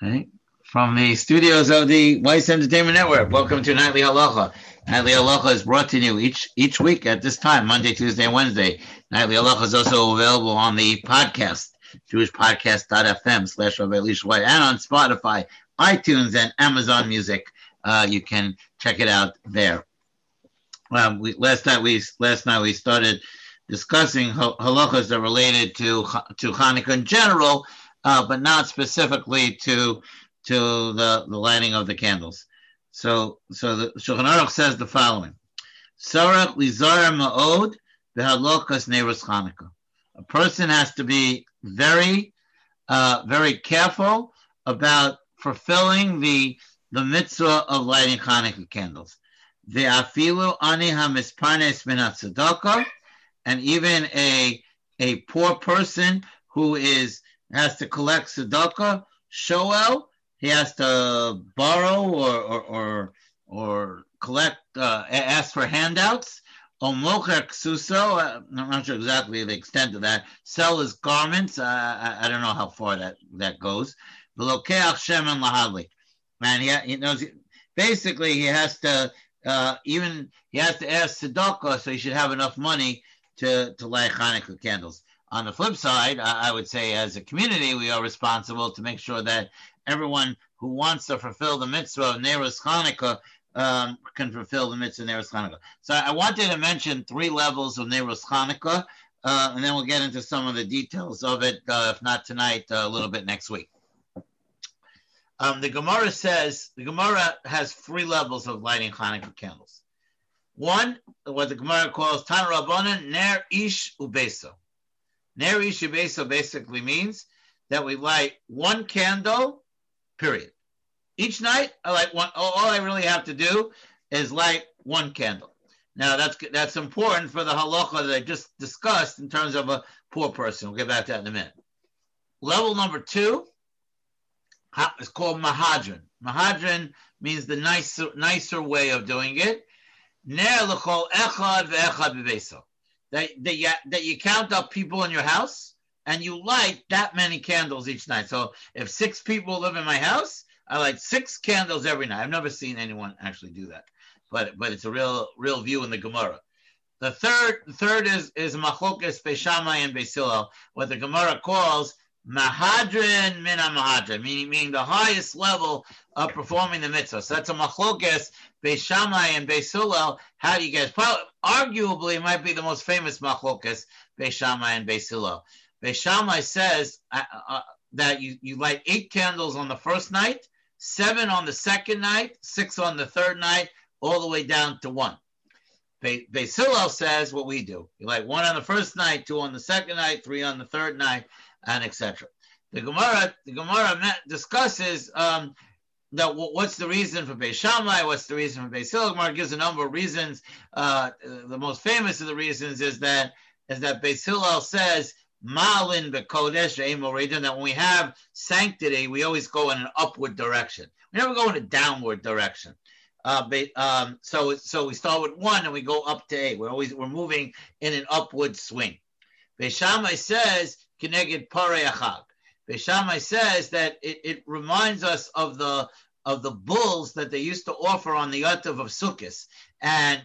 Right? From the studios of the Weiss Entertainment Network. Welcome to Nightly Halacha. Nightly Halacha is brought to you each each week at this time, Monday, Tuesday, and Wednesday. Nightly Halacha is also available on the podcast, jewishpodcast.fm slash Elisha White, and on Spotify, iTunes, and Amazon Music. Uh, you can check it out there. Um, we, last night we last night we started discussing halachas that related to to Hanukkah in general, uh, but not specifically to to the, the lighting of the candles. So so the Shulchan Aruch says the following: Sarach lizar ma'od v'halokas neros Hanukkah. A person has to be very uh, very careful about fulfilling the the mitzvah of lighting Hanukkah candles. The afilu ani hamisparnes min and even a a poor person who is has to collect tzedakah, shoel, he has to borrow or or or, or collect, uh, ask for handouts. Omocher ksuso, uh, I'm not sure exactly the extent of that. Sell his garments. Uh, I, I, don't know how far that that goes. V'lokeach shemen lahadlik, and he, he knows. Basically, he has to uh, even he has to ask tzedakah, so he should have enough money to to light Hanukkah candles. On the flip side, I would say as a community, we are responsible to make sure that everyone who wants to fulfill the mitzvah of Neros Hanukkah um, can fulfill the mitzvah of Neros Hanukkah. So I wanted to mention three levels of Neros Hanukkah, uh, and then we'll get into some of the details of it, uh, if not tonight, uh, a little bit next week. Um, the Gemara says, the Gemara has three levels of lighting Hanukkah candles. One, what the Gemara calls Tan Rabbanan Ner Ish Ubeso. Ner Ish basically means that we light one candle, period. Each night, I light one. All I really have to do is light one candle. Now that's that's important for the halacha that I just discussed in terms of a poor person. We'll get back to that in a minute. Level number two is called mahadrin. Mahadrin means the nicer nicer way of doing it. That, that, you, that you count up people in your house and you light that many candles each night. So if six people live in my house, I light six candles every night. I've never seen anyone actually do that, but but it's a real real view in the Gemara. The third third is is machlokes beishamai and what the Gemara calls mahadrin mina mahadrin, meaning meaning the highest level of performing the mitzvah. So that's a machlokes beishamai and Beis Hillel. How do you guys? Probably, arguably, it might be the most famous machlokes beishamai and beisilel. Beis Shammai says uh, uh, that you you light eight candles on the first night seven on the second night, six on the third night, all the way down to one. Beis Hillel says what we do. You like one on the first night, two on the second night, three on the third night, and etc. The Gemara, the Gemara discusses um, that what's the reason for Beis Shammai, what's the reason for Beis Hillel. Gemara gives a number of reasons. Uh, the most famous of the reasons is that is that Beis Hillel says Malin bekodesh that when we have sanctity, we always go in an upward direction. We never go in a downward direction. Uh, um, so so we start with one and we go up to eight. We're always we're moving in an upward swing. Beis Shammai says kineged pareachag. Beis Shammai says that it, it reminds us of the of the bulls that they used to offer on the Yotav of Sukkot. And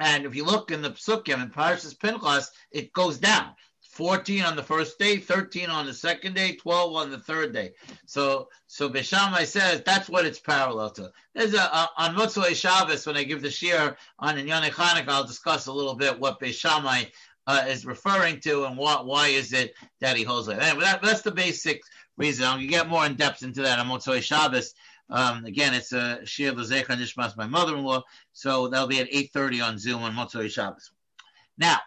and if you look in the Psukim in Parashas Pinchas, it goes down. 14 on the first day, 13 on the second day, 12 on the third day. So so Beis Shammai says that's what it's parallel to. There's a, a on Motzei Shabbos when I give the shiur on Inyane Chanukah, I'll discuss a little bit what Beis Shammai uh, is referring to and what why is it that he holds it. Anyway, that, that's the basic reason. I'm going to get more in depth into that on Motzei Shabbos. Um, again, it's a shiur l'zecher nishmas my mother-in-law, so that'll be at 8:30 on Zoom on Motzei Shabbos. Now,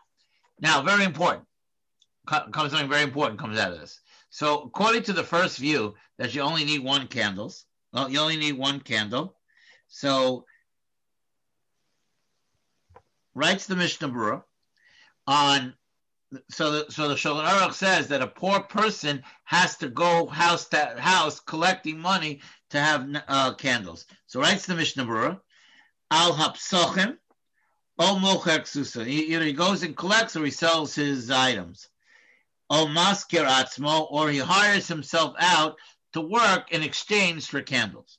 now very important comes something very important comes out of this. So according to the first view, that you only need one candles. Well, you only need one candle. So writes the Mishnah Berurah on. So the, so the Shulchan Aruch says that a poor person has to go house to house collecting money to have uh, candles. So writes the Mishnah Berurah, al hapsochim, o mocher ksusa. Either he goes and collects or he sells his items. Maskir Atzmo, or he hires himself out to work in exchange for candles.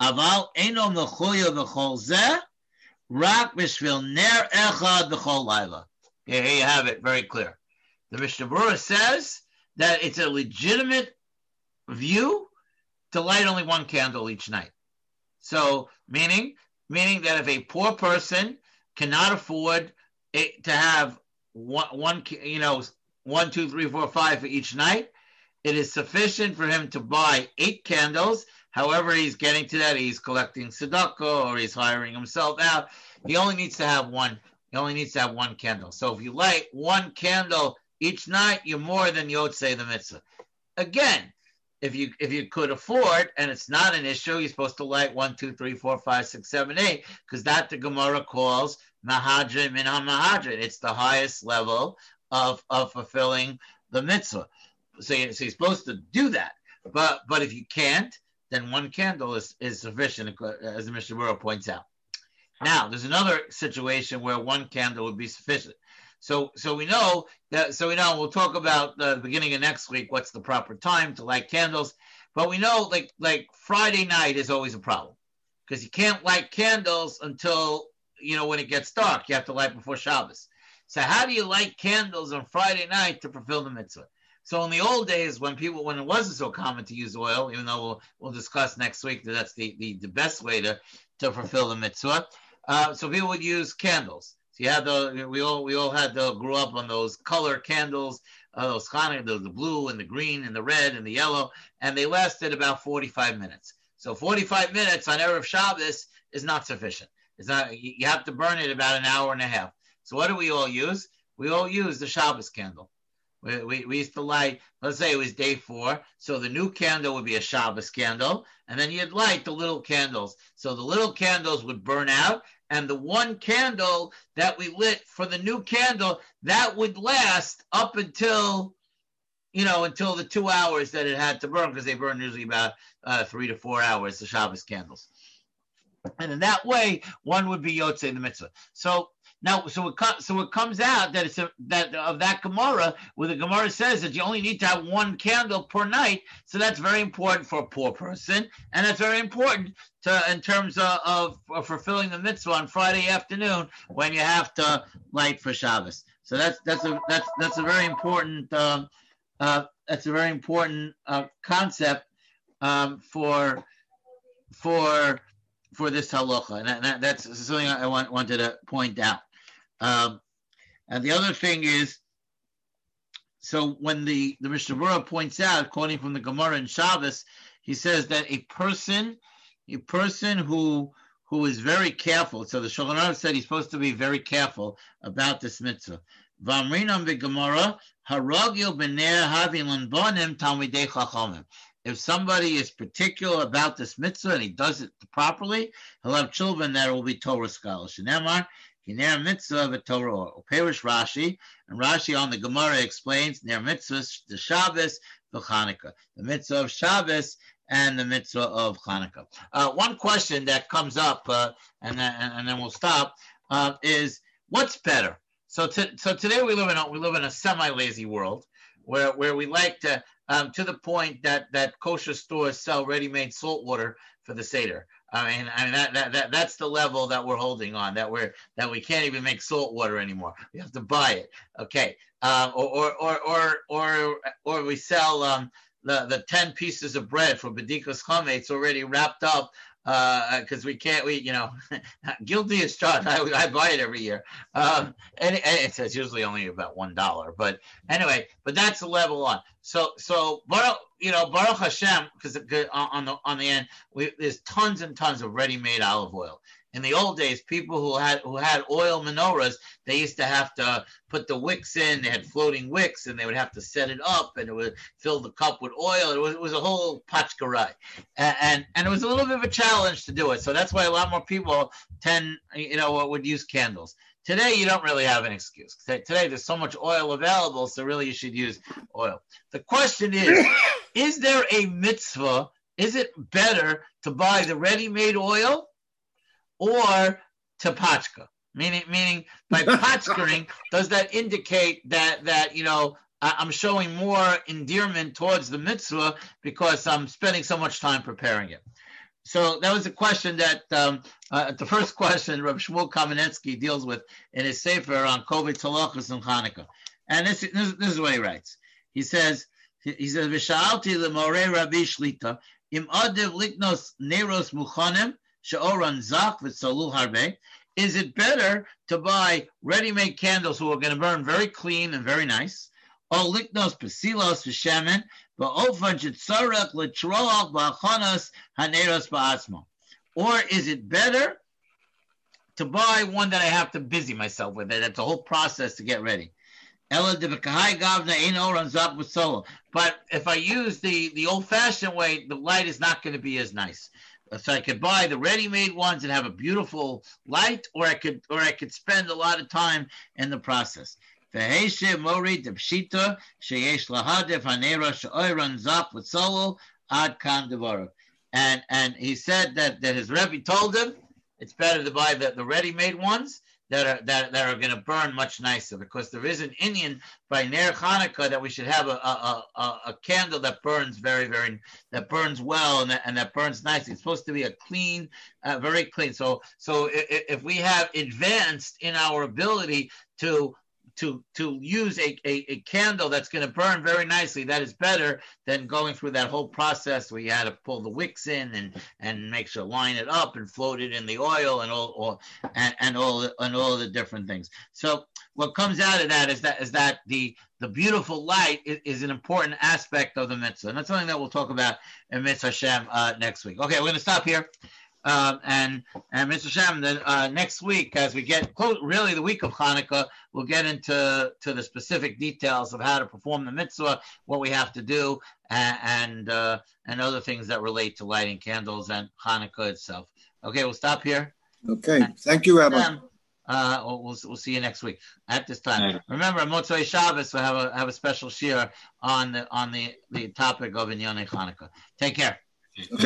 Aval eno mechuya v'chol zeh, rak b'shvil ner echad v'chol laila. Here you have it, very clear. The Mishnah Berurah says that it's a legitimate view to light only one candle each night. So, meaning, meaning that if a poor person cannot afford it, to have one, one, you know, one, two, three, four, five for each night, it is sufficient for him to buy eight candles. However, he's getting to that, he's collecting tzedakah or he's hiring himself out. He only needs to have one. He only needs to have one candle. So if you light one candle each night, you're more than Yotzei the mitzvah. Again, if you if you could afford and it's not an issue, you're supposed to light one, two, three, four, five, six, seven, eight, because that the Gemara calls mahadrin min mahadrin. It's the highest level of of fulfilling the mitzvah. So, you, so you're supposed to do that. But but if you can't, then one candle is, is sufficient, uh, as the Mishnah points out. Now, there's another situation where one candle would be sufficient. So, so we know that. So we know we'll talk about the beginning of next week. What's the proper time to light candles? But we know, like like Friday night is always a problem because you can't light candles until you know when it gets dark. You have to light before Shabbos. So how do you light candles on Friday night to fulfill the mitzvah? So in the old days, when people, when it wasn't so common to use oil, even though we'll, we'll discuss next week that that's the, the, the best way to, to fulfill the mitzvah, uh, so people would use candles. So you had the we all we all had to grew up on those color candles, uh, those Hanukkah, the, the blue and the green and the red and the yellow, and they lasted about 45 minutes. So 45 minutes on erev Shabbos is not sufficient. It's not. You have to burn it about an hour and a half. So what do we all use? We all use the Shabbos candle. We, we, we, used to light, let's say it was day four. So the new candle would be a Shabbos candle. And then you'd light the little candles. So the little candles would burn out and the one candle that we lit for the new candle that would last up until you know until the two hours that it had to burn because they burn usually about uh, three to four hours the Shabbos candles. And in that way one would be Yotze in the mitzvah. So now, so it so it comes out that it's a, that of that Gemara where the Gemara says that you only need to have one candle per night. So that's very important for a poor person, and that's very important to in terms of, of, of fulfilling the mitzvah on Friday afternoon when you have to light for Shabbos. So that's that's a that's that's a very important um, uh, that's a very important uh, concept um, for for for this halacha, and that, that's something I want, wanted to point out. Um, and the other thing is, so when the the Mishnah points out, quoting from the Gemara in Shabbos, he says that a person, a person who who is very careful. So the Shulchan Aruch said he's supposed to be very careful about this mitzvah. If somebody is particular about this mitzvah and he does it properly, he'll have children that will be Torah scholars. Ner mitzvah v'torah. Perish Rashi, and Rashi on the Gemara explains Ner mitzvah the Shabbos v'Chanukah, the mitzvah of Shabbos and the mitzvah of Hanukkah. Uh, one question that comes up, uh, and, then, and then we'll stop, uh, is what's better? So, so today we live in a, we live in a semi-lazy world where where we like to um, to the point that that kosher stores sell ready-made salt water for the seder. I mean, I mean that, that, that that's the level that we're holding on. That we're that we can't even make salt water anymore. We have to buy it. Okay, um, or, or or or or we sell um, the the ten pieces of bread for bedikas chametz already wrapped up because uh, we can't, we, you know, guilty as charged. I, I, buy it every year. Um, and, and it's, usually only about $1. But anyway, but that's the level on. So, so, Baruch, you know, Baruch Hashem, because on the, on the end, we, there's tons and tons of ready-made olive oil in the old days, people who had who had oil menorahs, they used to have to put the wicks in. They had floating wicks, and they would have to set it up, and it would fill the cup with oil. It was, it was a whole pachkarai, and, and and it was a little bit of a challenge to do it. So that's why a lot more people tend, you know, would use candles. Today, you don't really have an excuse. Today, there's so much oil available, so really you should use oil. The question is, is there a mitzvah? Is it better to buy the ready-made oil or to pachka. Meaning, meaning by pachkering, does that indicate that that you know I'm showing more endearment towards the mitzvah because I'm spending so much time preparing it. So that was a question that um, uh, the first question Rabbi Shmuel Kamenetsky deals with in his sefer on Kovetz Halachos and Hanukkah. And this, this, this, is what he writes. He says, he says, V'sha'alti l'morei Rabbi Shlita, im adiv liknos neros muchanem, harbe, is it better to buy ready-made candles who are going to burn very clean and very nice, or liknos pasilos v'shemen, ba'ofan shetzarek l'troach ba'achanas haneros ba'atzmo? Or is it better to buy one that I have to busy myself with? That's a whole process to get ready. But if I use the, the old fashioned way, the light is not going to be as nice. So I could buy the ready-made ones and have a beautiful light, or I could or I could spend a lot of time in the process. And and he said that, that his Rebbe told him it's better to buy the, the ready-made ones that are that, that are going to burn much nicer because there is an Indian by Ner Hanukkah that we should have a, a, a, a, candle that burns very very that burns well and that, and that burns nicely. It's supposed to be a clean, uh, very clean. So so if, if we have advanced in our ability to to to use a, a, a candle that's going to burn very nicely that is better than going through that whole process where you had to pull the wicks in and and make sure line it up and float it in the oil and all, all and, and all and all the different things. So what comes out of that is that is that the the beautiful light is, is an important aspect of the mitzvah. And that's something that we'll talk about in mitzvah Hashem uh, next week. Okay we're going to stop here um, and and Mr. Shem, then uh, next week, as we get close, really the week of Hanukkah, we'll get into to the specific details of how to perform the mitzvah, what we have to do, and and, uh, and other things that relate to lighting candles and Hanukkah itself. Okay, we'll stop here. Okay, thank you, Rabbi. Shem, uh, we'll, we'll, we'll see you next week at this time. Remember, Motzei Shabbos will have a have a special shiur on the on the the topic of Inyane Hanukkah. Take care. Okay.